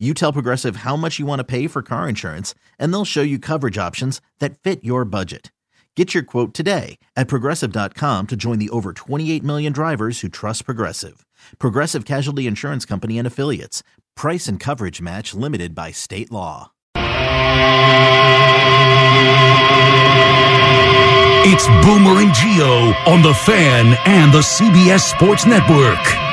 You tell Progressive how much you want to pay for car insurance, and they'll show you coverage options that fit your budget. Get your quote today at progressive.com to join the over 28 million drivers who trust Progressive. Progressive Casualty Insurance Company and Affiliates. Price and coverage match limited by state law. It's Boomer and Gio on the Fan and the CBS Sports Network.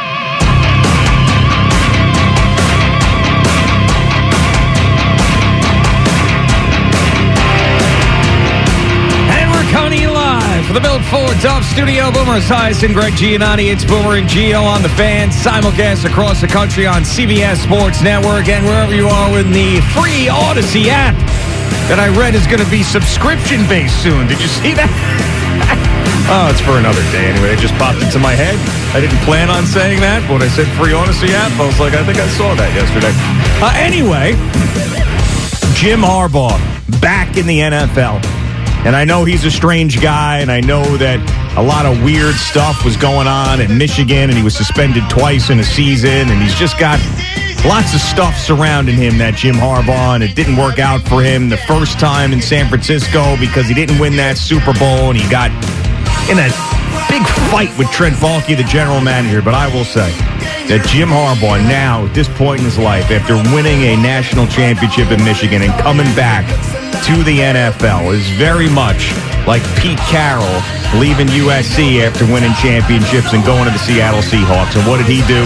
From the Built Ford Tough Studio. Boomer Esiason, Gregg Giannotti. It's Boomer and Gio on the fan. Simulcast across the country on CBS Sports Network and wherever you are with the free Audacy app that I read is going to be subscription based soon. Did you see that? oh, it's for another day anyway. It just popped into my head. I didn't plan on saying that, but when I said free Audacy app, I was like, I think I saw that yesterday. Uh, anyway, Jim Harbaugh back in the NFL. And I know he's a strange guy, and I know that a lot of weird stuff was going on in Michigan, and he was suspended twice in a season, and he's just got lots of stuff surrounding him, that Jim Harbaugh, and it didn't work out for him the first time in San Francisco because he didn't win that Super Bowl, and he got in a big fight with Trent Baalke, the general manager. But I will say that Jim Harbaugh now, at this point in his life, after winning a national championship in Michigan and coming back to the NFL, is very much like Pete Carroll leaving USC after winning championships and going to the Seattle Seahawks. And what did he do?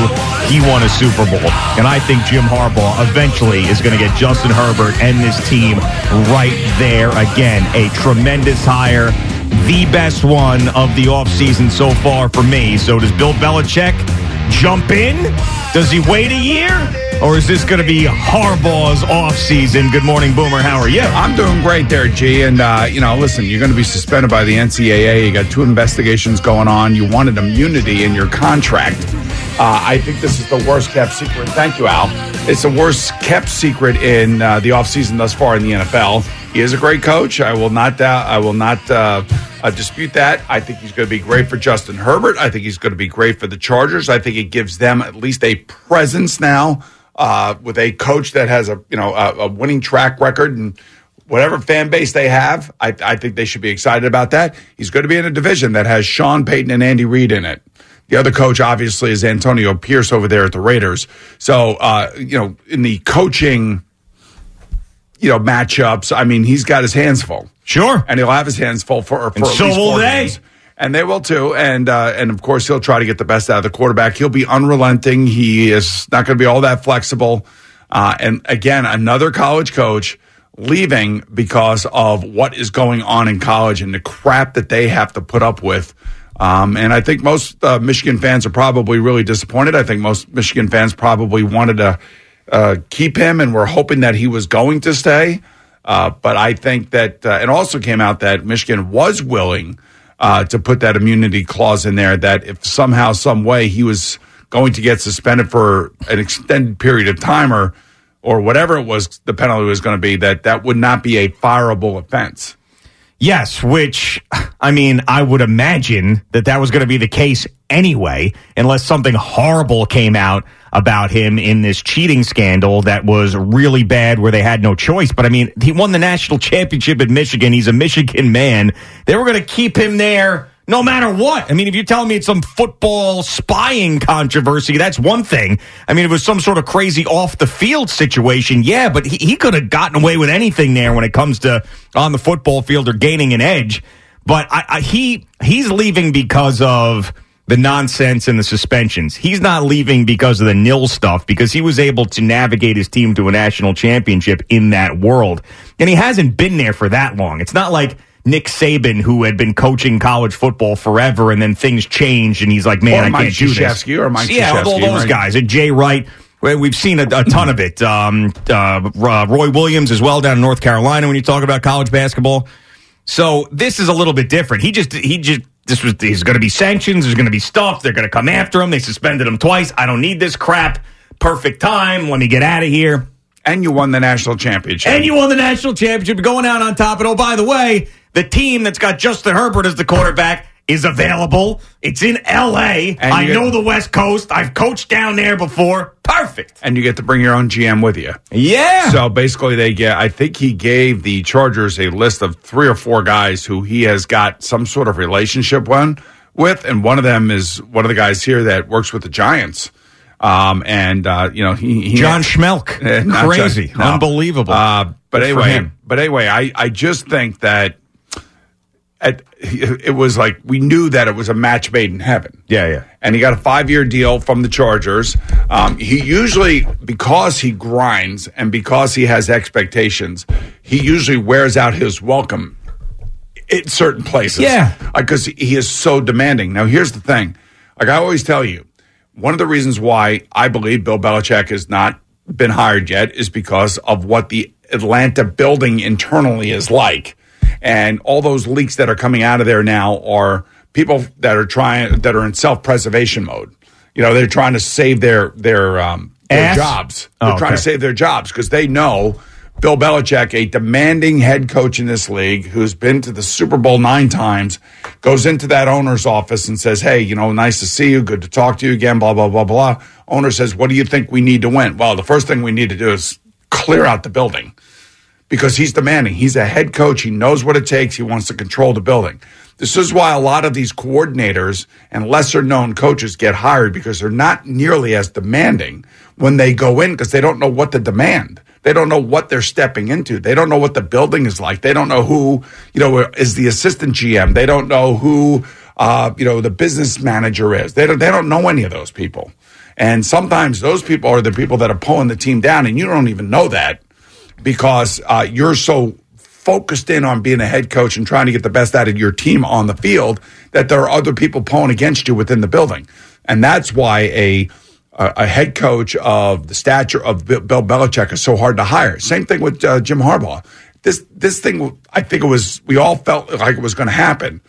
He won a Super Bowl. And I think Jim Harbaugh eventually is going to get Justin Herbert and this team right there again. A tremendous hire the best one of the offseason so far for me. So does Bill Belichick jump in? Does he wait a year? Or is this going to be Harbaugh's offseason? Good morning, Boomer. How are you? I'm doing great there, G. And, uh, you know, listen, you're going to be suspended by the NCAA. You got two investigations going on. You wanted immunity in your contract. Uh, I think this is the worst kept secret. Thank you, Al. It's the worst kept secret in uh, the offseason thus far in the NFL. He is a great coach. I will not doubt. I will not uh, uh, dispute that. I think he's going to be great for Justin Herbert. I think he's going to be great for the Chargers. I think it gives them at least a presence now uh, with a coach that has a you know a, a, winning track record and whatever fan base they have. I, I think they should be excited about that. He's going to be in a division that has Sean Payton and Andy Reid in it. The other coach, obviously, is Antonio Pierce over there at the Raiders. So, uh, you know, in the coaching, you know, matchups, I mean, he's got his hands full. Sure. And he'll have his hands full for, for and so will they. Games. And they will too. And uh, and of course, he'll try to get the best out of the quarterback. He'll be unrelenting. He is not going to be all that flexible. Uh, and again, another college coach leaving because of what is going on in college and the crap that they have to put up with. Um, and I think most uh, Michigan fans are probably really disappointed. I think most Michigan fans probably wanted to uh, keep him and were hoping that he was going to stay. Uh, but I think that uh, it also came out that Michigan was willing uh, to put that immunity clause in there that if somehow, some way he was going to get suspended for an extended period of time or or whatever it was the penalty was going to be, that that would not be a fireable offense. Yes, which, I mean, I would imagine that that was going to be the case anyway, unless something horrible came out about him in this cheating scandal that was really bad where they had no choice. But I mean, he won the national championship at Michigan. He's a Michigan man. They were going to keep him there no matter what. I mean, if you're telling me it's some football spying controversy, that's one thing. I mean, it was some sort of crazy off the field situation, yeah, but he, he could have gotten away with anything there when it comes to on the football field or gaining an edge. But I, I, he he's leaving because of the nonsense and the suspensions. He's not leaving because of the NIL stuff because he was able to navigate his team to a national championship in that world. And he hasn't been there for that long. It's not like Nick Saban, who had been coaching college football forever, and then things changed, and he's like, "Man, or I Mike can't do this." Or Mike yeah, all those right? guys, and Jay Wright, We- We've seen a, a ton of it. Um, uh, Roy Williams as well down in North Carolina when you talk about college basketball. So this is a little bit different. He just he just this was he's going to be sanctions. There's going to be stuff. They're going to come after him. They suspended him twice. I don't need this crap. Perfect time. Let me get out of here. And you won the national championship. And you won the national championship, going out on top. And oh, by the way, the team that's got Justin Herbert as the quarterback is available. It's in L.A. And I know the West Coast. I've coached down there before. Perfect. and you get to bring your own GM with you. Yeah. So basically, they get. I think he gave the Chargers a list of three or four guys who he has got some sort of relationship one with, and one of them is one of the guys here that works with the Giants. Um, and uh, you know, he, he John Schmelk. Crazy. John- no. Unbelievable. Uh, but Good anyway, but anyway, I I just think that. At, it was like we knew that it was a match made in heaven Yeah, yeah. and he got a five year deal from the Chargers. Um, he usually, because he grinds and because he has expectations, he usually wears out his welcome in certain places. Yeah. Because he is so demanding. Now, here's the thing like I always tell you, one of the reasons why I believe Bill Belichick has not been hired yet is because of what the Atlanta building internally is like. And all those leaks that are coming out of there now are people that are trying that are in self preservation mode. You know, they're trying to save their their um their Ass? jobs. They're Oh, trying okay. to save their jobs because they know Bill Belichick, a demanding head coach in this league who's been to the Super Bowl nine times, goes into that owner's office and says, Hey, you know, nice to see you. Good to talk to you again, blah, blah, blah, blah. Owner says, What do you think we need to win? Well, the first thing we need to do is clear out the building because he's demanding. He's a head coach. He knows what it takes. He wants to control the building. This is why a lot of these coordinators and lesser known coaches get hired because they're not nearly as demanding when they go in because they don't know what to demand. They don't know what they're stepping into. They don't know what the building is like. They don't know who, you know, is the assistant GM. They don't know who, uh, you know, the business manager is. They don't, they don't know any of those people. And sometimes those people are the people that are pulling the team down and you don't even know that because uh, you're so focused in on being a head coach and trying to get the best out of your team on the field that there are other people pulling against you within the building, and that's why a a head coach of the stature of Bill Bill Belichick is so hard to hire. Same thing with uh, Jim Harbaugh. This this thing, I think it was we all felt like it was going to happen,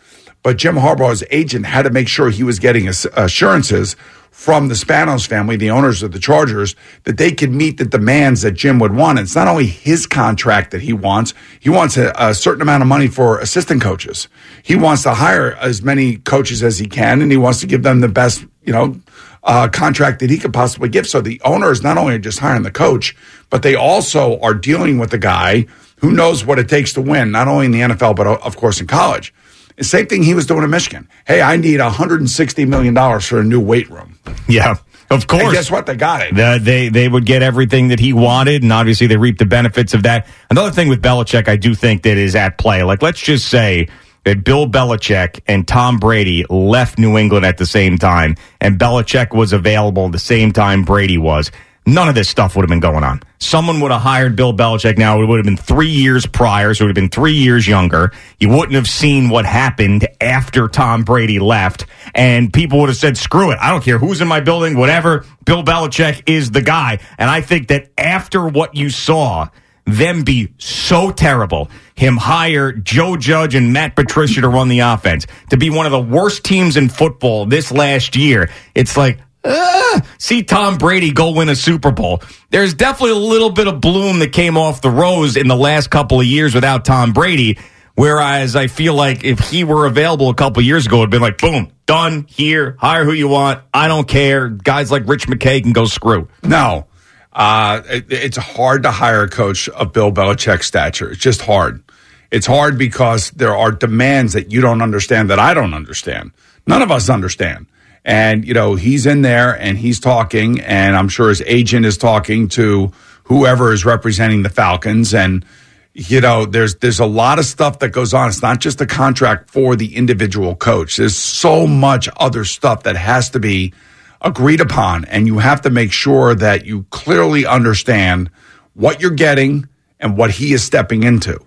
but Jim Harbaugh's agent had to make sure he was getting assurances from the Spanos family, the owners of the Chargers, that they could meet the demands that Jim would want. It's not only his contract that he wants, he wants a, a certain amount of money for assistant coaches. He wants to hire as many coaches as he can, and he wants to give them the best, you know, uh, contract that he could possibly give. So the owners not only are just hiring the coach, but they also are dealing with the guy who knows what it takes to win, not only in the NFL, but of course in college. Same thing he was doing in Michigan. Hey, I need $160 million for a new weight room. Yeah, of And course. guess what? They got it. The- they they would get everything that he wanted, and obviously they reap the benefits of that. Another thing with Belichick, I do think that is at play. Like, let's just say that Bill Belichick and Tom Brady left New England at the same time, and Belichick was available the same time Brady was. None of this stuff would have been going on. Someone would have hired Bill Belichick now. It would have been three years prior, so it would have been three years younger. You wouldn't have seen what happened after Tom Brady left, and people would have said, screw it. I don't care who's in my building, whatever. Bill Belichick is the guy. And I think that after what you saw, them be so terrible, him hire Joe Judge and Matt Patricia to run the offense, to be one of the worst teams in football this last year, it's like, ah, see Tom Brady go win a Super Bowl. There's definitely a little bit of bloom that came off the rose in the last couple of years without Tom Brady. Whereas I feel like if he were available a couple years ago, it'd been like, boom, done here, hire who you want. I don't care. Guys like Rich McKay can go screw. No. Uh, it, it's hard to hire a coach of Bill Belichick's stature. It's just hard. It's hard because there are demands that you don't understand that I don't understand. None of us understand. And, you know, he's in there and he's talking, and I'm sure his agent is talking to whoever is representing the Falcons. And, you know, there's there's a lot of stuff that goes on. It's not just a contract for the individual coach. There's so much other stuff that has to be agreed upon, and you have to make sure that you clearly understand what you're getting and what he is stepping into.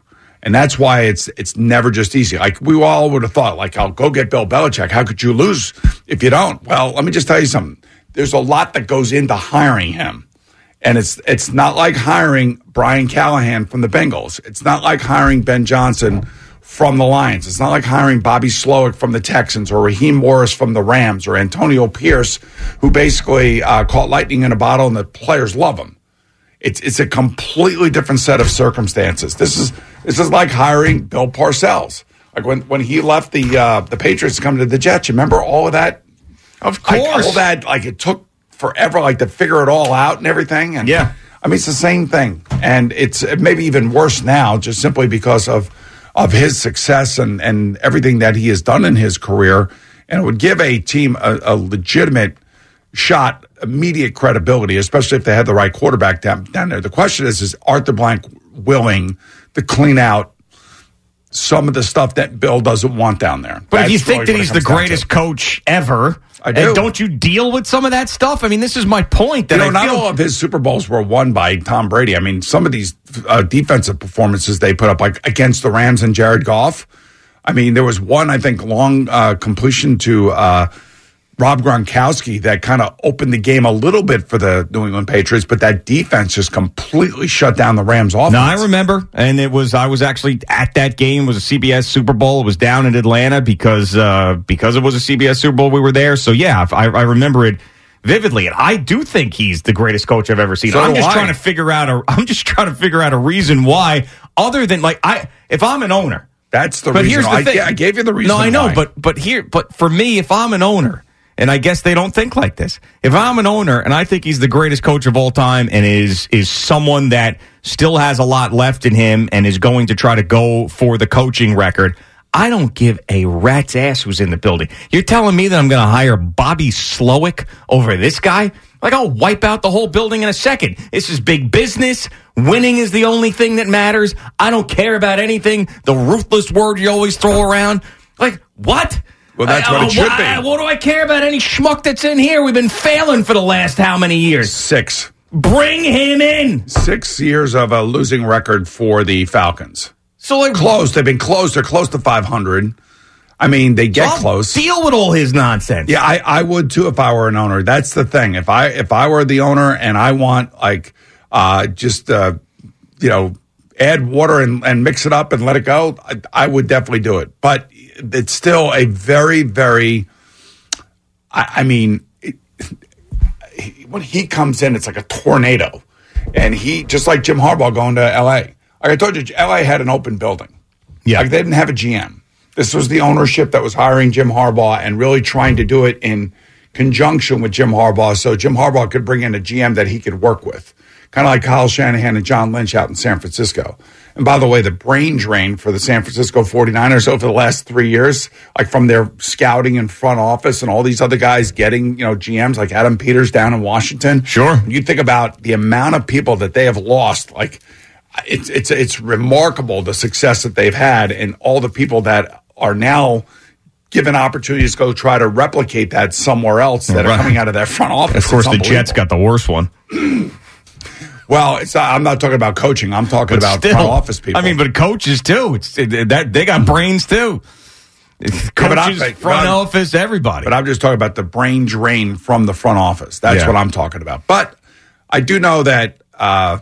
And that's why it's it's never just easy. Like we all would have thought, like, I'll go get Bill Belichick. How could you lose if you don't? Well, let me just tell you something. There's a lot that goes into hiring him. And it's it's not like hiring Brian Callahan from the Bengals. It's not like hiring Ben Johnson from the Lions. It's not like hiring Bobby Slowik from the Texans or Raheem Morris from the Rams or Antonio Pierce, who basically uh, caught lightning in a bottle and the players love him. It's it's a completely different set of circumstances. This is this is like hiring Bill Parcells. Like when when he left the uh, the Patriots to come to the Jets. You remember all of that? Of Like, course. all that like it took forever, like to figure it all out and everything. And Yeah. I mean it's the same thing, and it's maybe even worse now, just simply because of of his success and and everything that he has done in his career, and it would give a team a, a legitimate shot, immediate credibility, especially if they had the right quarterback down, down there. The question is, is Arthur Blank willing to clean out some of the stuff that Bill doesn't want down there? But if you think really that he's the comes down to. greatest coach ever, I do. and don't you deal with some of that stuff? I mean, this is my point. That You know, I not feel, all of his Super Bowls were won by Tom Brady. I mean, some of these uh, defensive performances they put up, like against the Rams and Jared Goff. I mean, there was one, I think, long uh, completion to uh, Rob Gronkowski that kind of opened the game a little bit for the New England Patriots, but that defense just completely shut down the Rams' offense. No, I remember, and it was I was actually at that game. It was a CBS Super Bowl. It was down in Atlanta because uh, because it was a CBS Super Bowl. We were there, so yeah, I, I remember it vividly. And I do think he's the greatest coach I've ever seen. So I'm just I. trying to figure out a I'm just trying to figure out a reason why, other than like I if I'm an owner. That's the but reason. here's the I, thing. I gave you the reason. No, I know, why. but but here, but for me, if I'm an owner, and I guess they don't think like this. If I'm an owner and I think he's the greatest coach of all time and is is someone that still has a lot left in him and is going to try to go for the coaching record, I don't give a rat's ass who's in the building. You're telling me that I'm going to hire Bobby Slowik over this guy? Like I'll wipe out the whole building in a second. This is big business. Winning is the only thing that matters. I don't care about anything. The ruthless word you always throw around. Like what? Well, that's I- what it uh, should why- be. What do I care about any schmuck that's in here? We've been failing for the last how many years? six. Bring him in. Six years of a losing record for the Falcons. So like Close. They've been close. They're close to 500. I mean, they get I'll close. Deal with all his nonsense. Yeah, I, I would too if I were an owner. That's the thing. If I if I were the owner and I want like uh just uh you know add water and, and mix it up and let it go, I, I would definitely do it. But it's still a very very. I, I mean, it, he- when he comes in, it's like a tornado, and he just like Jim Harbaugh going to L.A. Like I told you, L.A. had an open building. Yeah. Like they didn't have a GM. This was the ownership that was hiring Jim Harbaugh and really trying to do it in conjunction with Jim Harbaugh so Jim Harbaugh could bring in a GM that he could work with. Kind of like Kyle Shanahan and John Lynch out in San Francisco. And by the way, the brain drain for the San Francisco 49ers over the last three years, like from their scouting and front office and all these other guys getting, you know, GMs like Adam Peters down in Washington. Sure. You think about the amount of people that they have lost, like it's it's it's remarkable the success that they've had and all the people that are now given opportunities to go try to replicate that somewhere else that Right. are coming out of that front office. Of course, the Jets got the worst one. Well, I'm not talking about coaching. I'm talking But about still, front office people. I mean, but coaches too. It's it, that they got brains too. Coaches, but front office, everybody. But I'm just talking about the brain drain from the front office. That's Yeah. what I'm talking about. But I do know that uh,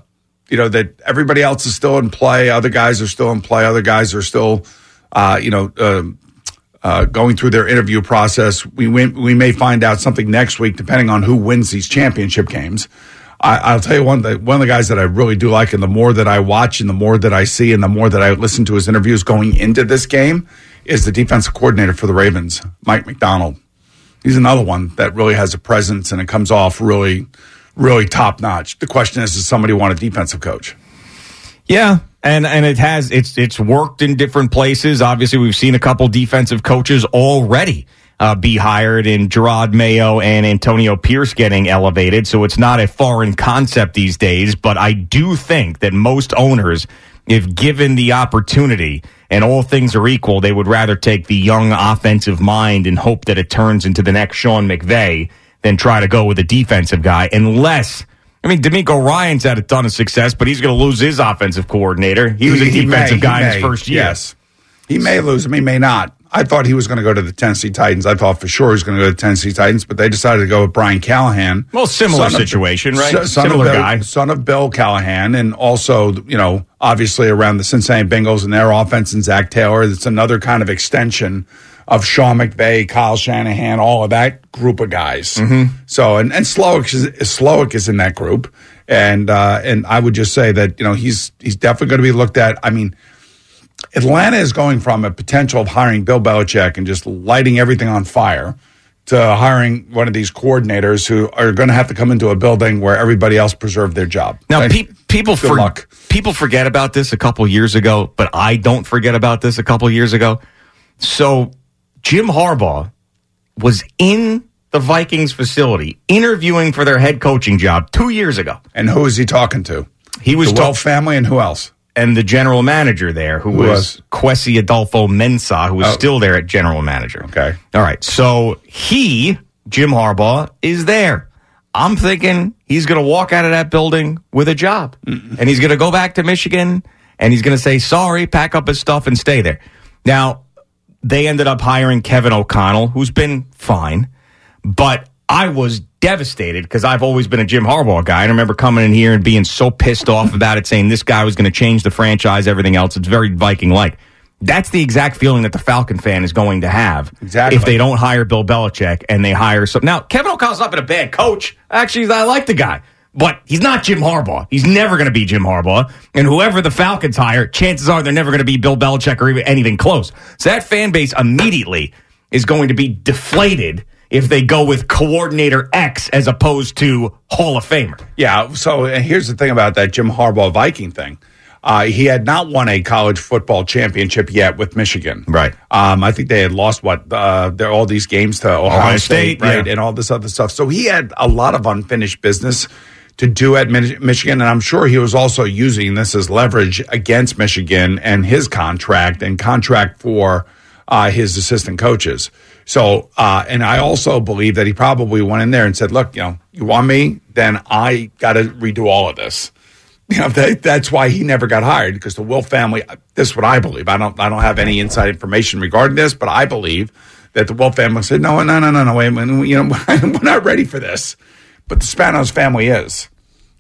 you know that everybody else is still in play. Other guys are still in play. Other guys are still, uh, you know, um uh, going through their interview process. We win, we may find out something next week, depending on who wins these championship games. I, I'll tell you one one of the guys that I really do like, and the more that I watch, and the more that I see, and the more that I listen to his interviews going into this game, is the defensive coordinator for the Ravens, Mike Macdonald. He's another one that really has a presence, and it comes off really, really top notch. The question is, does somebody want a defensive coach? Yeah, and and it has it's it's worked in different places. Obviously, we've seen a couple defensive coaches already uh, be hired and Jerod Mayo and Antonio Pierce getting elevated. So it's not a foreign concept these days. But I do think that most owners, if given the opportunity and all things are equal, they would rather take the young offensive mind and hope that it turns into the next Sean McVay than try to go with a defensive guy, unless. I mean, DeMeco Ryans had a ton of success, but he's going to lose his offensive coordinator. He was a He- he defensive may, guy in his first year. Yes, he may lose him. He may not. I thought he was going to go to the Tennessee Titans. I thought for sure he was going to go to the Tennessee Titans, but they decided to go with Brian Callahan. Well, similar Son of- situation, right? son- Similar of guy. son of Bill Callahan, and also you know obviously around the Cincinnati Bengals and their offense and Zac Taylor. It's another kind of extension of Sean McVay, Kyle Shanahan, all of that group of guys. Mm-hmm. So and and Slowik is Slowik is in that group, and uh, and I would just say that you know he's he's definitely going to be looked at. I mean. Atlanta is going from a potential of hiring Bill Belichick and just lighting everything on fire to hiring one of these coordinators who are going to have to come into a building where everybody else preserved their job. Now, pe- people for- luck. people forget about this a couple years ago, but I don't forget about this a couple years ago. So, Jim Harbaugh was in the Vikings facility interviewing for their head coaching job two years ago. And who is he talking to? He was The talk- Wilf family and who else? And the general manager there, who, Who was, was? Kwesi Adofo-Mensah, who was Oh. still there at general manager. Okay. All right. So he, Jim Harbaugh, is there. I'm thinking he's going to walk out of that building with a job. And he's going to go back to Michigan and he's going to say, sorry, pack up his stuff and stay there. Now, they ended up hiring Kevin O'Connell, who's been fine. But I was devastated because I've always been a Jim Harbaugh guy. I remember coming in here and being so pissed off about it, saying this guy was going to change the franchise, everything else. It's very Viking like. That's the exact feeling that the Falcon fan is going to have Exactly. if they don't hire Bill Belichick and they hire some. Now, Kevin O'Connell's not been a bad coach. Actually, I like the guy, but he's not Jim Harbaugh. He's never going to be Jim Harbaugh. And whoever the Falcons hire, chances are they're never going to be Bill Belichick or even anything close. So that fan base immediately is going to be deflated if they go with coordinator X as opposed to Hall of Famer. Yeah. So here's the thing about that Jim Harbaugh Viking thing. Uh, he had not won a college football championship yet with Michigan. Right. Um, I think they had lost what uh, all these games to Ohio, Ohio State, State, right, yeah. and all this other stuff. So he had a lot of unfinished business to do at Michigan, and I'm sure he was also using this as leverage against Michigan and his contract and contract for uh, his assistant coaches. So, uh, and I also believe that he probably went in there and said, "Look, you know, you want me? Then I got to redo all of this." You know, that, that's why he never got hired because the Wilf family. This is what I believe. I don't. I don't have any inside information regarding this, but I believe that the Wilf family said, "No, no, no, no, no. Wait. You know, we're not ready for this." But the Spanos family is,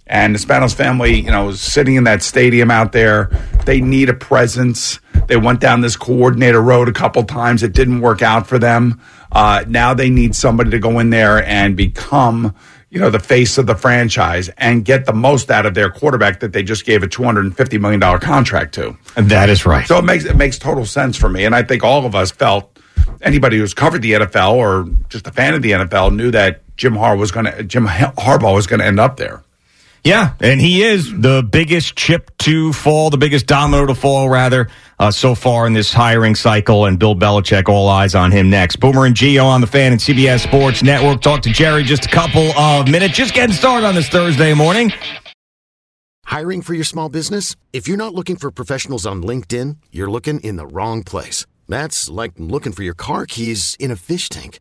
and the Spanos family, you know, is sitting in that stadium out there. They need a presence. They went down this coordinator road a couple times. It didn't work out for them. Uh, now they need somebody to go in there and become you know, the face of the franchise and get the most out of their quarterback that they just gave a $250 million contract to. That is right. So it makes, it makes total sense for me. And I think all of us felt anybody who's covered the NFL or just a fan of the NFL knew that Jim Har was going to, Jim Harbaugh was going to end up there. Yeah, and he is the biggest chip to fall, the biggest domino to fall, rather, uh, so far in this hiring cycle. And Bill Belichick, all eyes on him next. Boomer and Gio on the fan and CBS Sports Network. Talk to Jerry just a couple of minutes. Just getting started on this Thursday morning. Hiring for your small business? If you're not looking for professionals on LinkedIn, you're looking in the wrong place. That's like looking for your car keys in a fish tank.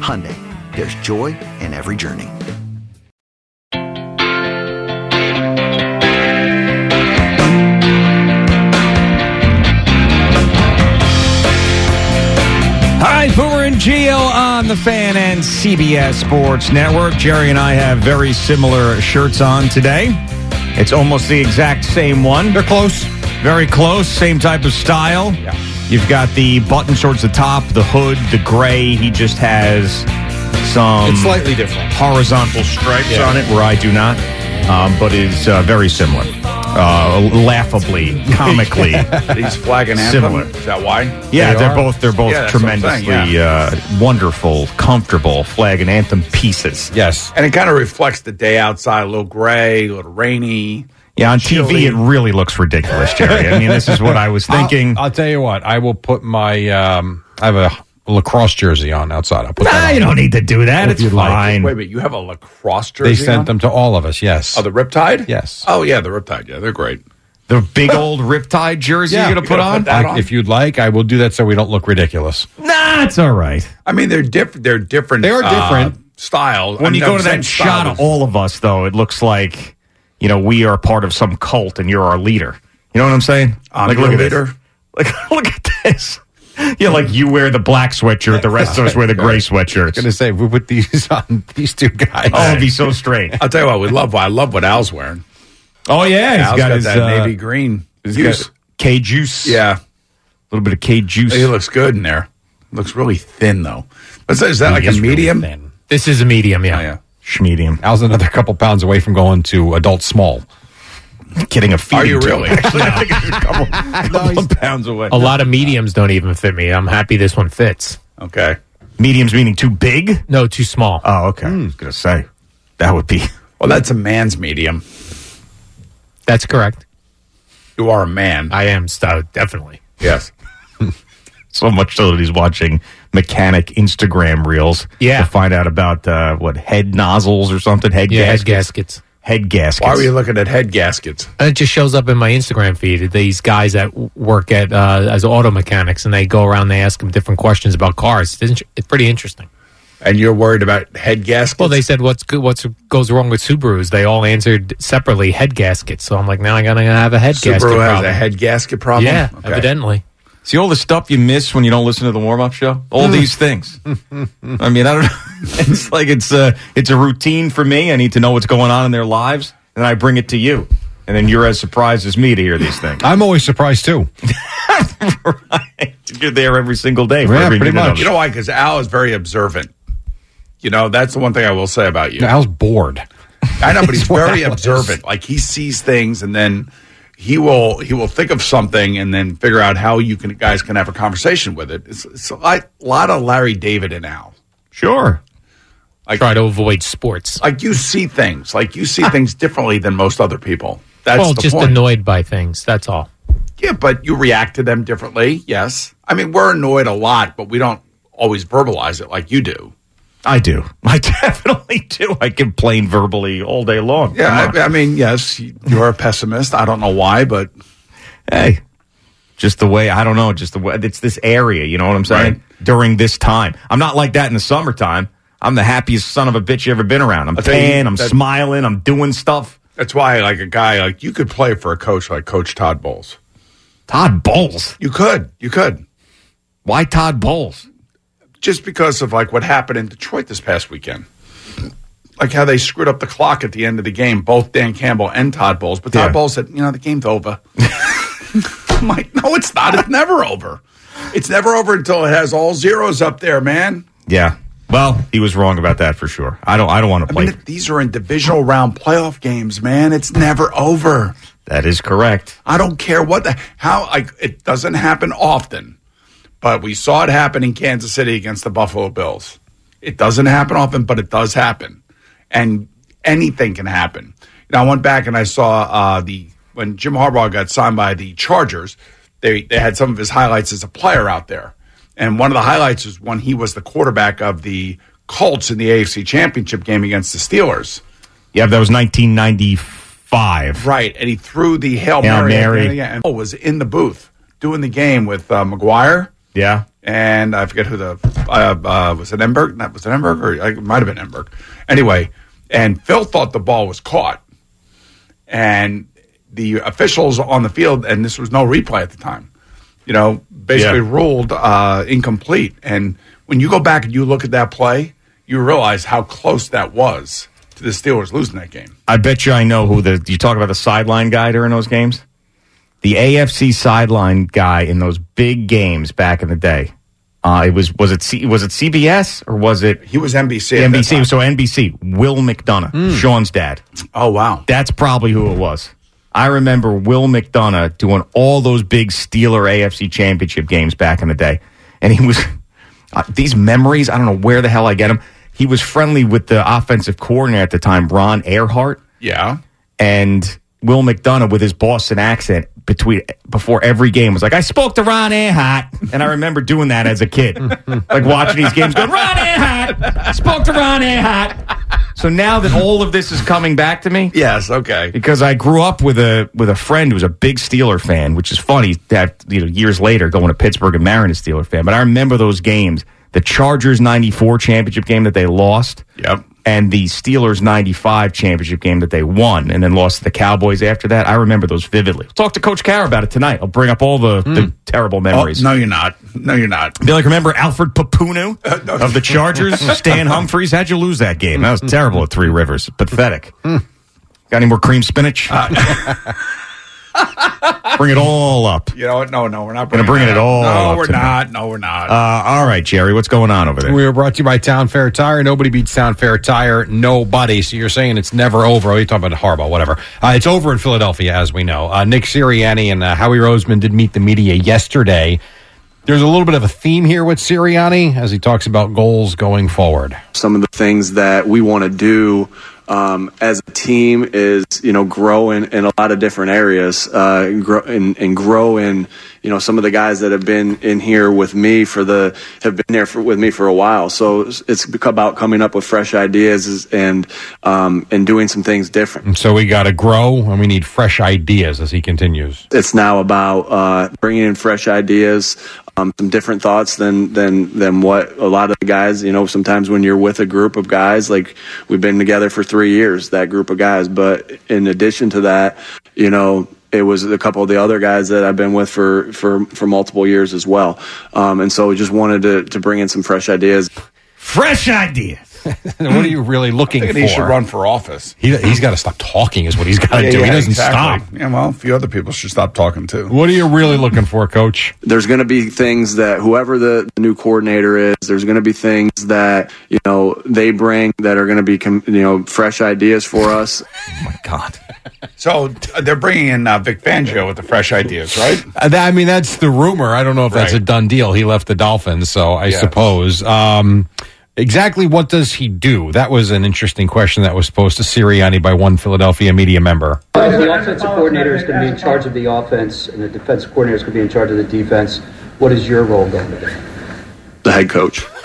Hyundai, there's joy in every journey. Hi, Boomer and Gio on the Fan and CBS Sports Network. Jerry and I have very similar shirts on today. It's almost the exact same one. They're close. Very close. Same type of style. Yeah. You've got the button towards the top, the hood, the gray. He just has some It's slightly different. horizontal stripes Yeah. on it, where I do not, um, but is uh, very similar. Uh, laughably, comically. These flag and anthem. Similar. Is that why? Yeah, They are both they're both Yeah, that's what I'm tremendously saying, uh, wonderful, comfortable flag and anthem pieces. Yes. And it kind of reflects the day outside, a little gray, a little rainy. Yeah, on Chilly. TV it really looks ridiculous, Jerry. I mean, this is what I was thinking. I'll, I'll tell you what. I will put my. Um, I have a lacrosse jersey on outside. I'll put nah, that on. you don't need to do that. If It's you'd like. fine. Wait a you have a lacrosse jersey? They sent on? them to all of us. Yes. Oh, the Riptide? Yes. Oh, yeah, the Riptide. Yeah, they're great. The big old Riptide jersey Yeah, you're going to put gonna on? put that I- on? if you'd like, I will do that so we don't look ridiculous. Nah, it's all right. I mean, they're different. They're different. They are uh, different. styles. When I you go to same that shot of all of us, though, it looks like, you know, we are part of some cult and you're our leader. You know what I'm saying? I'm like, look at leader. this. Like, look at this. Yeah, like you wear the black sweatshirt, the rest of us wear the gray sweatshirts. I was going to say we put these on these two guys. Oh, it'd be so straight. I'll tell you what, we love. I love what Al's wearing. Oh yeah, he's Al's got, got, his that uh, navy green. he's Juice. got K juice. Yeah, a little bit of K juice. he looks good in there. Looks really thin though. Is that, is that like a He's really medium? This is a medium, yeah. Oh, yeah. Schmedium. Al's another couple pounds away from going to adult small. Getting a feeding Are you really? Actually, I think it's a couple, couple of pounds away. A lot of mediums don't even fit me. I'm happy this one fits. Okay. Mediums meaning too big. No, too small. Oh, okay. I was gonna say that would be. Well, that's a man's medium. That's correct. You are a man. I am stout, definitely. yes. So much so that he's watching mechanic Instagram reels Yeah. to find out about uh, what head nozzles or something, head Yeah, gaskets, head gaskets. head gaskets. Why were you looking at head gaskets? And it just shows up in my Instagram feed. These guys that work at uh, as auto mechanics, and they go around. They ask them different questions about cars. It's, int- it's pretty interesting. And you're worried about head gaskets? Well, they said what's good, what's goes wrong with Subarus. They all answered separately head gaskets. So I'm like, now I gotta have a head gasket Subaru has problem. a head gasket problem? yeah, Okay. evidently. See all the stuff you miss when you don't listen to the warm up show. All these things. I mean, I don't know. It's like it's a it's a routine for me. I need to know what's going on in their lives, and I bring it to you, and then you're as surprised as me to hear these things. I'm always surprised too. right? You're there every single day. For Yeah, every pretty minute of much. it. You know why? Because Al is very observant. You know, that's the one thing I will say about you. Al's bored. I know, but he's very observant. Like he sees things, and then he will he will think of something, and then figure out how you can guys can have a conversation with it. It's, it's a lot, lot of Larry David and Al. Sure. Like Try to avoid sports. like you see things, like you see things differently than most other people. That's well, just point. annoyed by things. That's all. Yeah, but you react to them differently. Yes, I mean we're annoyed a lot, but we don't always verbalize it like you do. I do. I definitely do. I complain verbally all day long. Yeah. I, I mean, yes, you're a pessimist. I don't know why, but hey, just the way I don't know, just the way it's this area. You know what I'm saying? Right. During this time, I'm not like that in the summertime. I'm the happiest son of a bitch you ever been around. I'm tan. I'm that- smiling. I'm doing stuff. that's why, like a guy like you could play for a coach like Coach Todd Bowles. Todd Bowles. You could, you could, Why Todd Bowles? Just because of like what happened in Detroit this past weekend. Like how they screwed up the clock at the end of the game, both Dan Campbell and Todd Bowles. But Todd Yeah. Bowles said, "You know, the game's over." I'm like, "No, it's not. It's never over. It's never over until it has all zeros up there, man." Yeah. Well, he was wrong about that for sure. I don't. I don't want to I play. mean, these are in divisional round playoff games, man. It's never over. that is correct. I don't care what the how. Like it doesn't happen often, but we saw it happen in Kansas City against the Buffalo Bills. It doesn't happen often, but it does happen, and anything can happen. You know, I went back and I saw uh, the when Jim Harbaugh got signed by the Chargers, they they had some of his highlights as a player out there, and one of the highlights was when he was the quarterback of the Colts in the AFC Championship game against the Steelers. Yeah, that was 1995. Right, and he threw the hail, Hail mary, Mary. and was in the booth doing the game with uh, Maguire. Yeah. and I forget who the uh, uh, was it Enberg? That was it Enberg, or it might have been Enberg. Anyway, and Phil thought the ball was caught, and the officials on the field, and this was no replay at the time. You know, basically Yeah. ruled uh, incomplete. And when you go back and you look at that play, you realize how close that was to the Steelers losing that game. I bet you I know who the. You talk about the sideline guy during those games? The AFC sideline guy in those big games back in the day. Uh, it was was it C, was it CBS or was it He was NBC. at that time. NBC? So NBC. Will McDonough, Sean's dad. Oh wow. That's probably who it was. I remember Will McDonough doing all those big Steeler AFC championship games back in the day. And he was, uh, these memories, I don't know where the hell I get them. He was friendly with the offensive coordinator at the time, Ron Erhardt. Yeah. And Will McDonough with his Boston accent between before every game was like, I spoke to Ron Erhardt. And I remember doing that as a kid. like watching these games going, Ron Erhardt! Spoke to Ron Erhardt. So now that all of this is coming back to me, Yes. Okay. because I grew up with a with a friend who was a big Steeler fan, which is funny that you know years later going to Pittsburgh and marrying a Steeler fan. But I remember those games, the Chargers '94 championship game that they lost, Yep. And the Steelers '95 championship game that they won and then lost to the Cowboys after that. I remember those vividly. Talk to Coach Carr about it tonight. I'll bring up all the, the hmm. terrible Oh, memories. no, you're not. No, you're not. Be like, remember Alfred Pupunu uh, of the Chargers? Stan Humphries? How'd you lose that game? That was hmm. terrible at Three Rivers. Pathetic. Hmm. Got any more cream spinach? Uh, Bring it all up. You know what? No, no, we're not Gonna bringing bring it up. all No, up we're tonight. not. No, we're not. Uh, all right, Jerry, what's going on over there? We were brought to you by Town Fair Tire. Nobody beats Town Fair Tire. Nobody. So you're saying it's never over. Oh, you're talking about Harbaugh, whatever. Uh, it's over in Philadelphia, as we know. Uh, Nick Sirianni and uh, Howie Roseman did meet the media yesterday. There's a little bit of a theme here with Sirianni as he talks about goals going forward. some of the things that we want to do um, as a team is you know grow in, in a lot of different areas uh, grow and, and grow in you know some of the guys that have been in here with me for the have been there for, with me for a while so it's, it's about coming up with fresh ideas and um, and doing some things different And so we got to grow and we need fresh ideas as he continues. it's now about uh, bringing in fresh ideas, um, some different thoughts than than than what a lot of the guys. You know, sometimes when you're with a group of guys, like we've been together for three years, that group of guys. But in addition to that, you know. It was a couple of the other guys that I've been with for, for, for multiple years as well. Um, and so just wanted to, to bring in some fresh ideas. Fresh ideas. what are you really looking I think for? he should run for office. He, he's got to stop talking, is what he's got to Yeah, do. yeah, he doesn't exactly. stop. Yeah, well, a few other people should stop talking too. What are you really looking for, Coach? there's going to be things that whoever the, the new coordinator is, there's going to be things that you know they bring that are going to be com- you know fresh ideas for us. Oh, my God. So uh, they're bringing in uh, Vic Fangio with the fresh ideas, right? Uh, I mean, that's the rumor. I don't know if that's a done deal. He left the Dolphins, so I Yes. suppose. Um, exactly what does he do? That was an interesting question that was posed to Sirianni by one Philadelphia media member. The offensive coordinator is going to be in charge of the offense, and the defensive coordinator is going to be in charge of the defense. What is your role going to be? The head coach.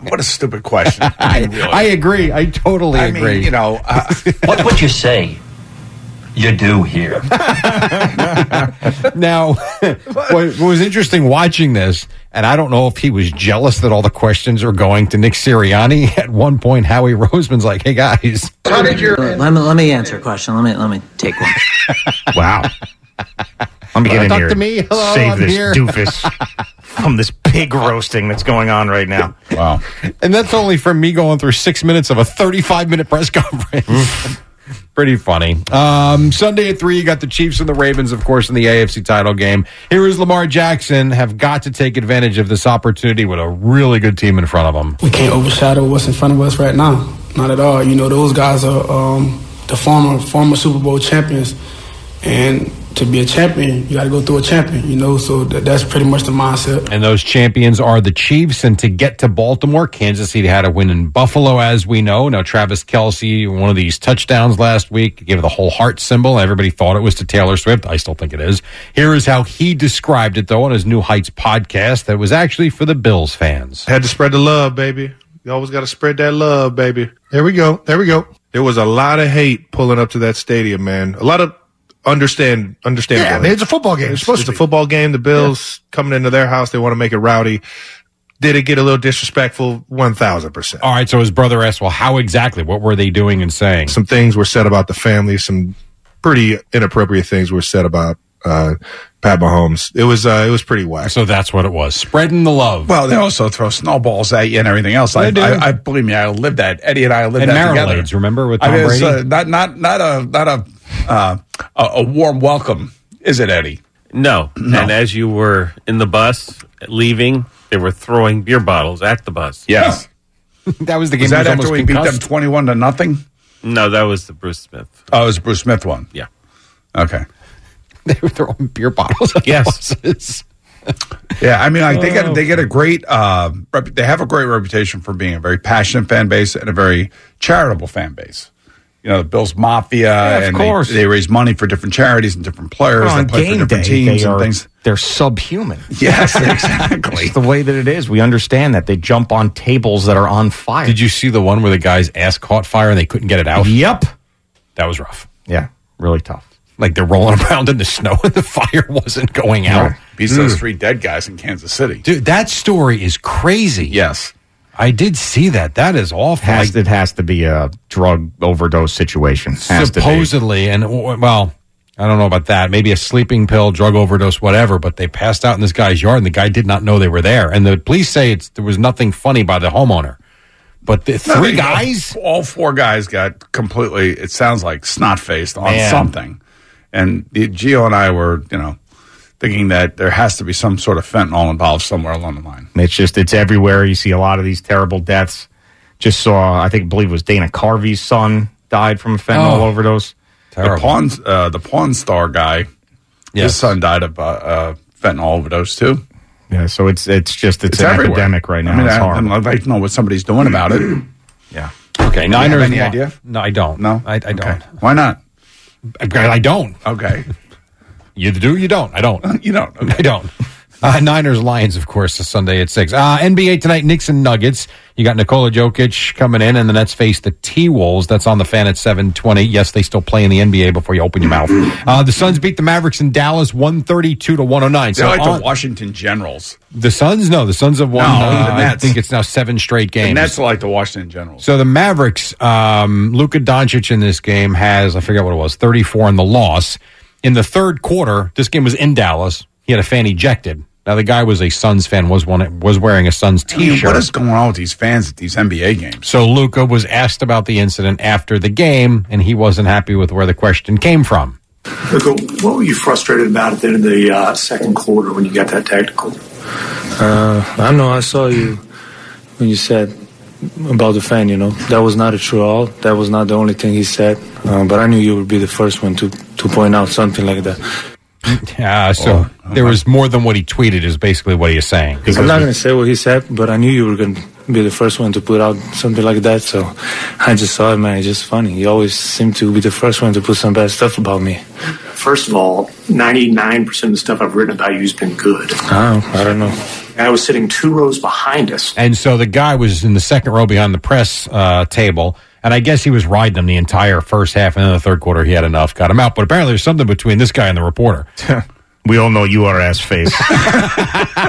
What a stupid question. I, mean, really. I agree. I totally I agree. mean, you know, uh, What would you say you do here? now, what what was interesting watching this, and I don't know if he was jealous that all the questions are going to Nick Sirianni. At one point, Howie Roseman's like, "Hey guys, How did your Let me let me answer a question. Let me let me take one. Wow. Let me get in Talk here. to me. Hello, save I'm this here. doofus from this pig roasting that's going on right now. wow. And that's only from me going through six minutes of a 35 minute press conference. Pretty funny. Um, Sunday at 3, you got the Chiefs and the Ravens, of course, in the AFC title game. Here is Lamar Jackson, have got to take advantage of this opportunity with a really good team in front of them. we can't overshadow what's in front of us right now. Not at all. You know, those guys are um, the former former Super Bowl champions, and to be a champion, you got to go through a champion, you know. So that, that's pretty much the mindset. And those champions are the Chiefs. And to get to Baltimore, Kansas City had a win in Buffalo, as we know. Now, Travis Kelce, one of these touchdowns last week, gave the whole heart symbol. Everybody thought it was to Taylor Swift. I still think it is. Here is how he described it, though, on his New Heights podcast that was actually for the Bills fans. Had to spread the love, baby. You always got to spread that love, baby. There we go. There we go. There was a lot of hate pulling up to that stadium, man. A lot of understand understand. Yeah, I mean, it's a football game. It's It's, supposed it's to a football game. The Bills coming into their house, they want to make it rowdy. Did it get a little disrespectful? One thousand percent. All right. So his brother asked, well, how exactly? What were they doing and saying? Some things were said about the family. Some pretty inappropriate things were said about uh, Pat Mahomes. It was uh, it was pretty whack. So that's what it was. Spreading the love. Well, they also throw snowballs at you and everything else. I, do. I, I believe me, I lived that. Eddie and I lived And that together. Marmalades, remember, with I Tom mean, Brady? uh, not not not a not a uh, a, a warm welcome, is it, Eddie? No. And as you were in the bus leaving, they were throwing beer bottles at the bus. Yes. that was the game. Was that that was after we almost beat them twenty-one to nothing? No, that was the Bruce Smith. Oh, it was the Bruce Smith one. Yeah. Okay. They were throwing beer bottles. At Yes. buses. Yeah, I mean, like they get they get a great uh, rep- they have a great reputation for being a very passionate fan base and a very charitable fan base. You know, the Bills Mafia, of and course. They, they raise money for different charities and different players. Well, they on play for game different day, teams they and are, things. they're subhuman. Yes, exactly. It's the way that it is. We understand that they jump on tables that are on fire. Did you see the one where the guy's ass caught fire and they couldn't get it out? Yep. That was rough. Yeah, really tough. Like they're rolling around in the snow and the fire wasn't going out. Beats those mm. three dead guys in Kansas City. Dude, that story is crazy. Yes. I did see that. That is awful. Has, it has to be a drug overdose situation. Has supposedly, and well, I don't know about that. Maybe a sleeping pill, drug overdose, whatever. But they passed out in this guy's yard, and the guy did not know they were there. And the police say it's there was nothing funny by the homeowner. But the No, three they- guys, all four guys got completely. It sounds like snot faced on Man. something. And the, Gio and I were, you know, thinking that there has to be some sort of fentanyl involved somewhere along the line. It's just it's everywhere. You see a lot of these terrible deaths. Just saw, I think, believe it was Dana Carvey's son died from a fentanyl Oh. overdose. The pawn, uh, the pawn star guy, Yes. his son died of uh, uh, fentanyl overdose too. Yeah, so it's it's just it's, It's an everywhere. epidemic right now. I mean, it's I, horrible. I'd like to know what somebody's doing about it. yeah. okay, Do you Niners. have any idea? No, I don't. No, I, I don't. Why not? I, I don't. Okay, You do. You don't. I don't. you don't. I don't. Uh, Niners Lions, of course, is Sunday at six. Uh, NBA tonight, Knicks and Nuggets. You got Nikola Jokic coming in, and the Nets face the T Wolves. That's on the fan at seven twenty. Yes, they still play in the NBA before you open your mouth. Uh, the Suns beat the Mavericks in Dallas, one thirty two to one hundred nine. They're like on- the Washington Generals. the Suns, no, the Suns have won. No, uh, the I think it's now seven straight The games. Nets are like the Washington Generals. So the Mavericks, um, Luka Doncic in this game has, I forget what it was, 34 in the loss. In the third quarter, this game was in Dallas. He had a fan ejected. Now the guy was a Suns fan, was one was wearing a Suns I mean, t-shirt. what is going on with these fans at these NBA games? so Luka was asked about the incident after the game, and he wasn't happy with where the question came from. Luka, what were you frustrated about at the end of the uh, second quarter when you got that technical? Uh, I know I saw you when you said about the fan, you know. That was not a true all. That was not the only thing he said. Uh, but I knew you would be the first one to, to point out something like that. Yeah, so there was more than what he tweeted, is basically what he is saying. I'm not going to say what he said, but I knew you were going to be the first one to put out something like that. So I just saw it, man. It's just funny. You always seem to be the first one to put some bad stuff about me. First of all, 99% of the stuff I've written about you has been good. Oh, I don't know. I was sitting two rows behind us. And so the guy was in the second row behind the press uh, table, and I guess he was riding them the entire first half, and then the third quarter he had enough, got him out. But apparently there's something between this guy and the reporter. We all know you are ass face.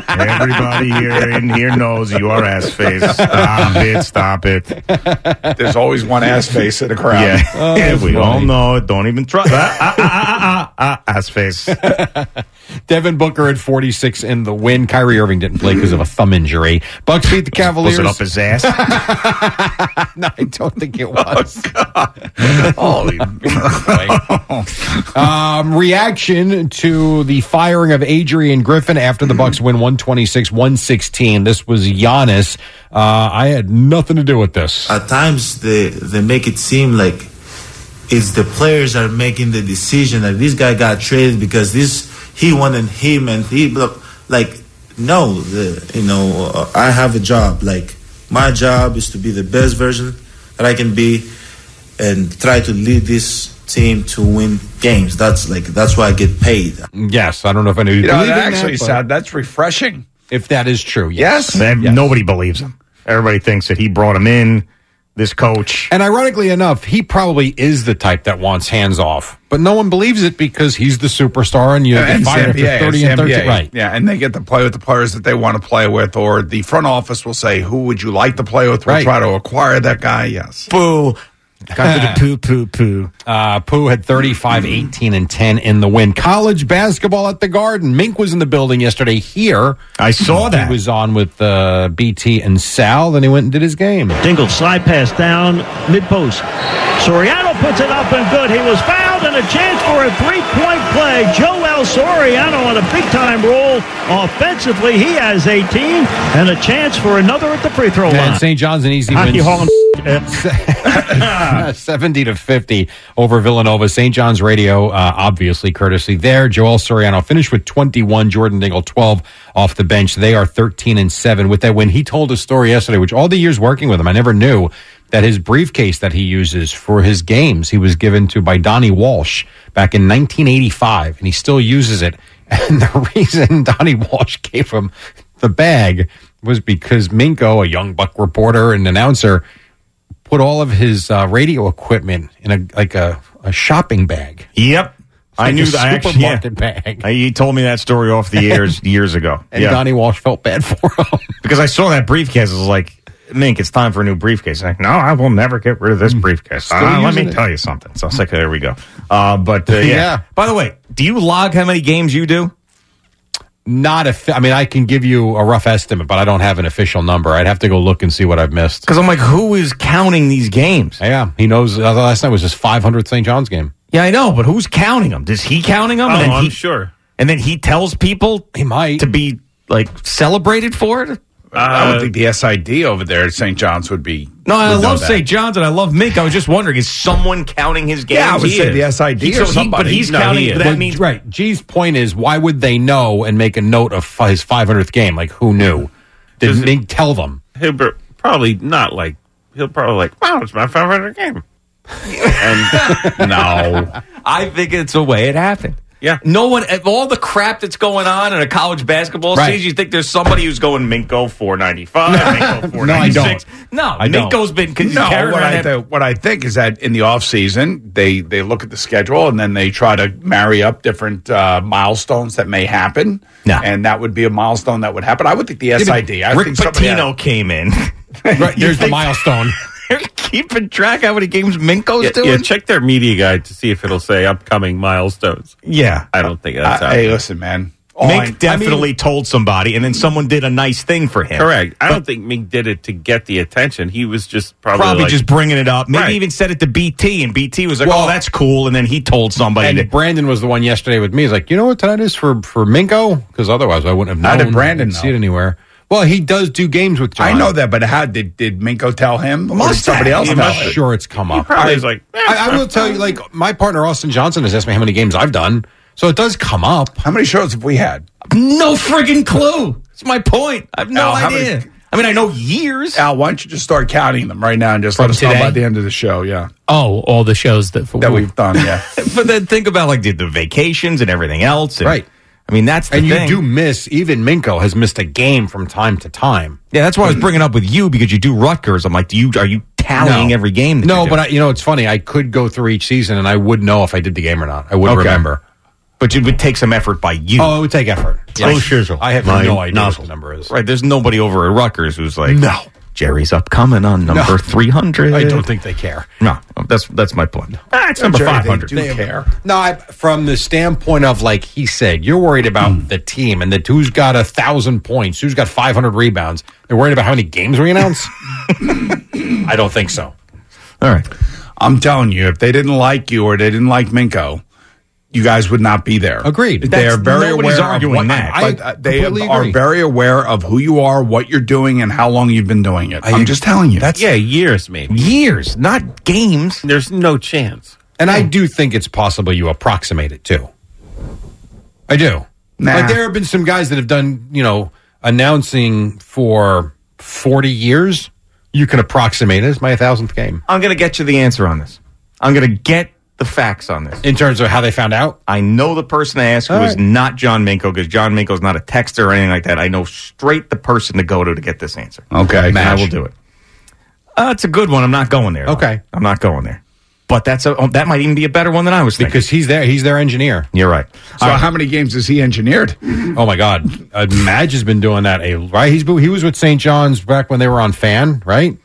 Everybody here in here knows you are ass face. Stop it, stop it. There's always one ass face in a crowd. Yeah, Oh, Yeah, that's we all know it. Don't even try. Ah, ah, ah, ah, ah, ah, ass face. Devin Booker at 46 in the win. Kyrie Irving didn't play because of a thumb injury. Bucks beat the Cavaliers. Was it up his ass? no, I don't think it was. Oh Holy um, reaction to the firing of Adrian Griffin after the Bucks win 126-116. This was Giannis. Uh, I had nothing to do with this. At times they they make it seem like it's the players are making the decision that this guy got traded because this he wanted him and he like no the, you know uh, I have a job like my job is to be the best version that I can be and try to lead this team to win games that's like that's why I get paid Yes, I don't know if anybody You know, that actually that, but sound that's refreshing. if that is true, yes. Yes. And Nobody believes him. Everybody thinks that he brought him in, this coach. And ironically enough, he probably is the type that wants hands off, but no one believes it because he's the superstar and you And get it's fired after NBA, 30 and 30. Right. Yeah, and they get to play with the players that they want to play with, or the front office will say, "Who would you like to play with?" We'll Right. try to acquire that guy. Yes. Boo. Got to the poo poo poo. Uh, Pooh had 35, 18, and 10 in the win. College basketball at the Garden. Mink was in the building yesterday here. I saw that. He was on with uh, BT and Sal. Then he went and did his game. Dingle slide pass down mid post. Soriano puts it up and good. He was fouled and a chance for a three point play. Joel Soriano on a big time roll. Offensively, he has 18 and a chance for another at the free throw And line. St. John's an Easy Hockey wins Hall and 70 to 50 over Villanova. St. John's Radio, uh, obviously, courtesy there. Joel Soriano finished with 21, Jordan Dingle 12 off the bench. They are 13 and 7 with that win. He told a story yesterday, which all the years working with him, I never knew that his briefcase that he uses for his games, he was given to by Donnie Walsh back in 1985, and he still uses it. And the reason Donnie Walsh gave him the bag was because Minko, a young buck reporter and announcer, put all of his uh, radio equipment in a like a, a shopping bag. Yep. I knew that. I actually, yeah. supermarket bag. He told me that story off the airs years ago. And yeah. Donnie Walsh felt bad for him. because I saw that briefcase. I was like, Mink, it's time for a new briefcase. Like, no, I will never get rid of this briefcase. Uh, let me it. tell you something. So I was like, there we go. Uh, but uh, yeah. Yeah. By the way, do you log how many games you do? Not a. I mean, I can give you a rough estimate, but I don't have an official number. I'd have to go look and see what I've missed. Because I'm like, who is counting these games? Yeah, he knows. Uh, last night was his 500th St. John's game. Yeah, I know, but who's counting them? Is he counting them? Oh, and then I'm he, sure. And then he tells people he might to be like celebrated for it. I would uh, think the SID over there at St. John's would be. No, I love. St. John's and I love Mink. I was just wondering, is someone counting his games? Yeah, I would He say is. the SID He- or so he- somebody. but he's No, counting. he is. that But- means right. G's point is, why would they know and make a note of fi- his 500th game? Like, who knew? Did Does it- Mink tell them? He'll be- probably not like he'll probably like, wow, it's my 500 game. and no, I think it's the way it happened. Yeah. No one, of all the crap that's going on in a college basketball Right. season, you think there's somebody who's going Minko 495, Minko No, I 496. don't. No, I don't. Minko's been because no. What I, th- what I think is that in the off season, they they look at the schedule and then they try to marry up different uh, milestones that may happen. No. and that would be a milestone that would happen. I would think the but SID. I Rick think somebody had- Pitino came in. Right, there's the milestone. They're keeping track how many games Minko's yeah, doing. yeah, check their media guide to see if it'll say upcoming milestones. Yeah. I don't think that's I- how. hey, listen, man. All oh, I- Mink definitely told somebody, and then someone did a nice thing for him. Correct. I don't think Mink did it to get the attention. He was just probably, Probably like, just bringing it up. Maybe Right. even said it to BT, and BT was like, Well- "Oh, that's cool." And then he told somebody. And that, Brandon was the one yesterday with me. He's like, you know what tonight is for for Minko? Because otherwise I wouldn't have known. How did Brandon Didn't see it anywhere. Well, he does do games with John. I know that, but how did did Minko tell him? or did somebody else I'm him? sure it's come up. probably I, was like, eh, I, I will tell you, like my partner Austin Johnson has asked me how many games I've done, so it does come up. How many shows have we had? no friggin' clue. It's my point. I have no Al, idea. many- I mean, I know years. Al, why don't you just start counting them right now and just let From us know today? by the end of the show? Yeah, Oh, all the shows that, that we've done. Yeah. but then think about like the, the vacations and everything else. and- Right. I mean, that's the And you do miss even Minko has missed a game from time to time. Yeah, that's why I was bringing up with you because you do Rutgers. I'm like, do you are you tallying No. every game? That No, but I, you know it's funny. I could go through each season and I would know if I did the game or not. I would Okay. remember. but it would take some effort by you. Oh, it would take effort. Oh, like- I have My no idea what the number is. Right, there's nobody over at Rutgers who's like, No. Jerry's upcoming on number No. 300. I don't think they care. No, that's that's my point. Ah, it's number Jerry, they 500. do care. No, I, from the standpoint of like he said, you're worried about the team and that who's got a thousand points, who's got 500 rebounds. They're worried about how many games we announce. I don't think so. All right. I'm telling you, if they didn't like you or they didn't like Minko, you guys would not be there. Agreed. They are That's- very nobody's aware arguing of what, that. but I uh, they completely are agree. very aware of who you are, what you're doing, and how long you've been doing it. I, am just telling you. That's yeah, years maybe. Years, not games. There's no chance. And I do think it's possible you approximate it too. I do. Nah. Like there have been some guys that have done, you know, announcing for 40 years. You can approximate it as my thousandth game. I'm going to get you the answer on this. I'm going to get the facts on this. In terms of how they found out? I know the person I asked who right. not John Minko because John Minko's not a texter or anything like that. I know straight the person to go to to get this answer. Okay. And I will do it. Uh, it's a good one. I'm not going there. though. Okay. I'm not going there. But that's a, oh, that might even be a better one than I was thinking. Because he's there. He's their engineer. You're right. So how many games has he engineered? Oh my God, uh, Madge has been doing that a right. He's he was with St. John's back when they were on Fan, right?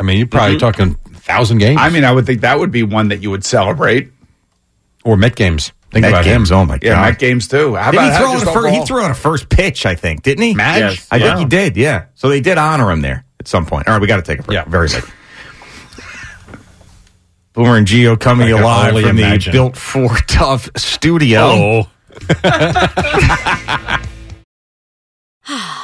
I mean, you're probably talking thousand games. I mean, I would think that would be one that you would celebrate. or Met games. Think Met about games. him. Oh my Yeah, god. Met games too. How Didn't about he throw, how on a fir- he threw on a first pitch, I think, didn't he? Madge? Yes. I Yeah. think he did, yeah. So they did honor him there at some point. All right, we got to take a break. Yeah. Very late. Boomer and Gio coming I alive only from imagine. the Built Ford Tough studio.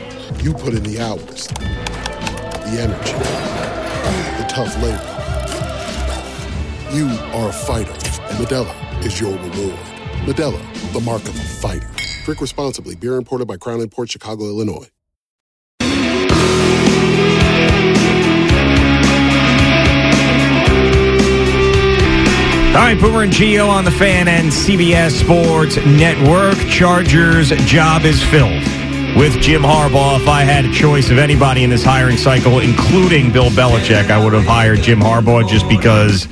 You put in the hours, the energy, the tough labor. You are a fighter, and Modelo is your reward. Modelo, the mark of a fighter. Drink responsibly. Beer imported by Crown Imports Chicago, Illinois. All right, Boomer and Gio on the fan and CBS Sports Network. Chargers job is filled with Jim Harbaugh. If I had a choice of anybody in this hiring cycle, including Bill Belichick, I would have hired Jim Harbaugh just because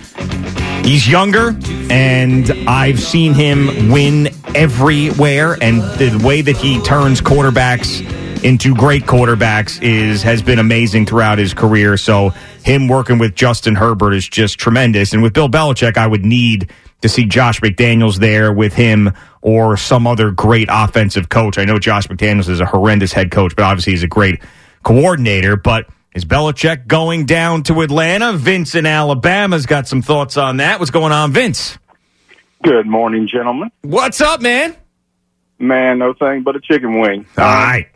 he's younger and I've seen him win everywhere. And the way that he turns quarterbacks into great quarterbacks is has been amazing throughout his career. So him working with Justin Herbert is just tremendous. And with Bill Belichick, I would need to see Josh McDaniels there with him or some other great offensive coach. I know Josh McDaniels is a horrendous head coach, but obviously he's a great coordinator. But is Belichick going down to Atlanta? Vince in Alabama's got some thoughts on that. What's going on, Vince? Good morning, gentlemen. What's up, man? Man, no thing but a chicken wing. All right.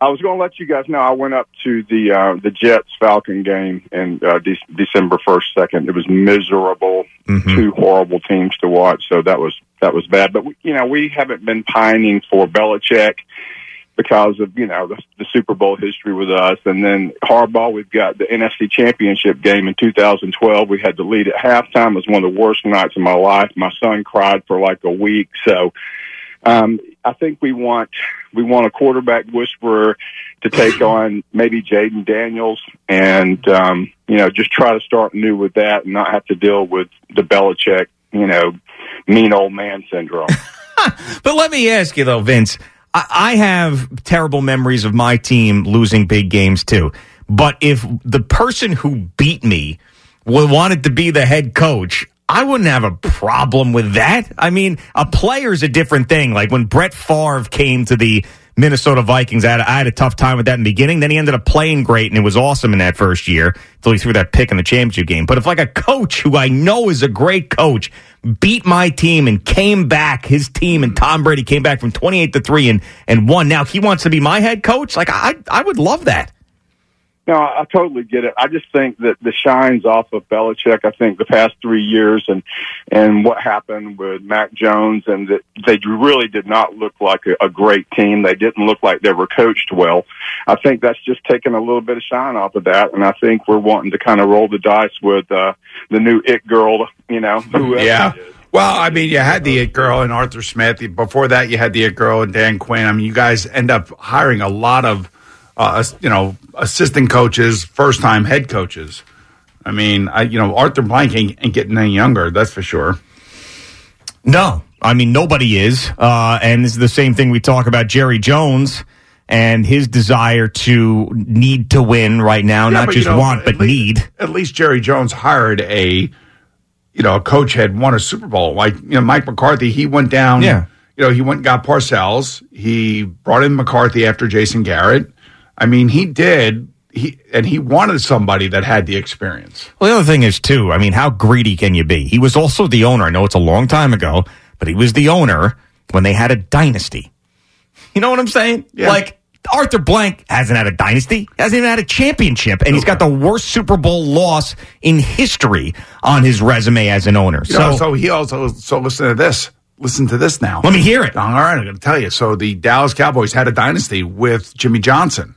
I was going to let you guys know I went up to the uh, the Jets Falcon game in uh, De- December first, second. It was miserable, two horrible teams to watch. So that was that was bad. But we, you know, we haven't been pining for Belichick because of you know the, the Super Bowl history with us, and then Harbaugh. We've got the NFC Championship game in 2012. We had to lead at halftime. It was one of the worst nights of my life. My son cried for like a week. So um, I think we want we want a quarterback whisperer to take on maybe Jayden Daniels, and um, you know just try to start new with that, and not have to deal with the Belichick, you know, mean old man syndrome. But let me ask you though, Vince. I, I have terrible memories of my team losing big games too. But if the person who beat me wanted to be the head coach, I wouldn't have a problem with that. I mean, a player's a different thing. Like when Brett Favre came to the Minnesota Vikings, I had, I had a tough time with that in the beginning. Then he ended up playing great and it was awesome in that first year until he threw that pick in the championship game. But if like a coach who I know is a great coach beat my team and came back, his team and Tom Brady came back from 28 to 3 and, and won. Now he wants to be my head coach. Like I, I would love that. No, I totally get it. I just think that the shine's off of Belichick. I think the past three years and and what happened with Mac Jones and that they really did not look like a, a great team. They didn't look like they were coached well. I think that's just taken a little bit of shine off of that, and I think we're wanting to kind of roll the dice with uh, the new it girl. You know, whoever Yeah. it is. Well, I mean, you had the it girl and Arthur Smith. Before that, you had the it girl and Dan Quinn. I mean, you guys end up hiring a lot of, uh, you know, assistant coaches, first time head coaches. I mean, I, you know, Arthur Blank ain't, ain't getting any younger. That's for sure. No, I mean nobody is, uh, and this is the same thing we talk about Jerry Jones and his desire to need to win right now, Yeah, not just you know, want but least- need. At least Jerry Jones hired a, you know, a coach had won a Super Bowl. Like you know, Mike McCarthy, he went down. Yeah. You know, he went and got Parcells. He brought in McCarthy after Jason Garrett. I mean, he did. He and he wanted somebody that had the experience. Well, the other thing is too. I mean, how greedy can you be? He was also the owner. I know it's a long time ago, but he was the owner when they had a dynasty. You know what I'm saying? Like Arthur Blank hasn't had a dynasty, hasn't even had a championship, and he's got the worst Super Bowl loss in history on his resume as an owner. You so, know, so he also so listen to this. Listen to this now. Let me hear it. All right, I'm going to tell you. So the Dallas Cowboys had a dynasty with Jimmy Johnson,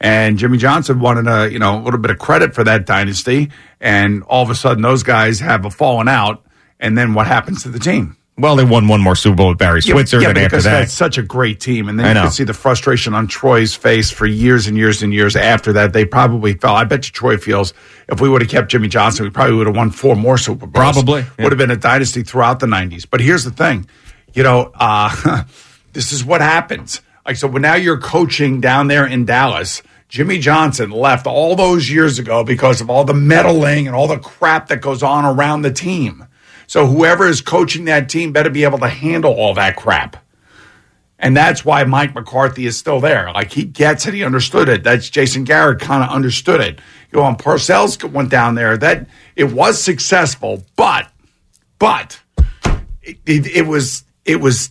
and Jimmy Johnson wanted a you know a little bit of credit for that dynasty, and all of a sudden those guys have a falling out, and then what happens to the team? well, they won one more Super Bowl with Barry Switzer. yeah, after because that, that's such a great team, and then I you know. can see the frustration on Troy's face for years and years and years after that. They probably felt. I bet you Troy feels if we would have kept Jimmy Johnson, we probably would have won four more Super Bowls. Probably, yeah. would have been a dynasty throughout the '90s. But here's the thing, you know, uh, this is what happens. Like so, now you're coaching down there in Dallas. Jimmy Johnson left all those years ago because of all the meddling and all the crap that goes on around the team. So whoever is coaching that team better be able to handle all that crap. And that's why Mike McCarthy is still there. Like he gets it, he understood it. That's Jason Garrett kind of understood it. You know, when Parcells went down there, that it was successful, but but it, it, it was it was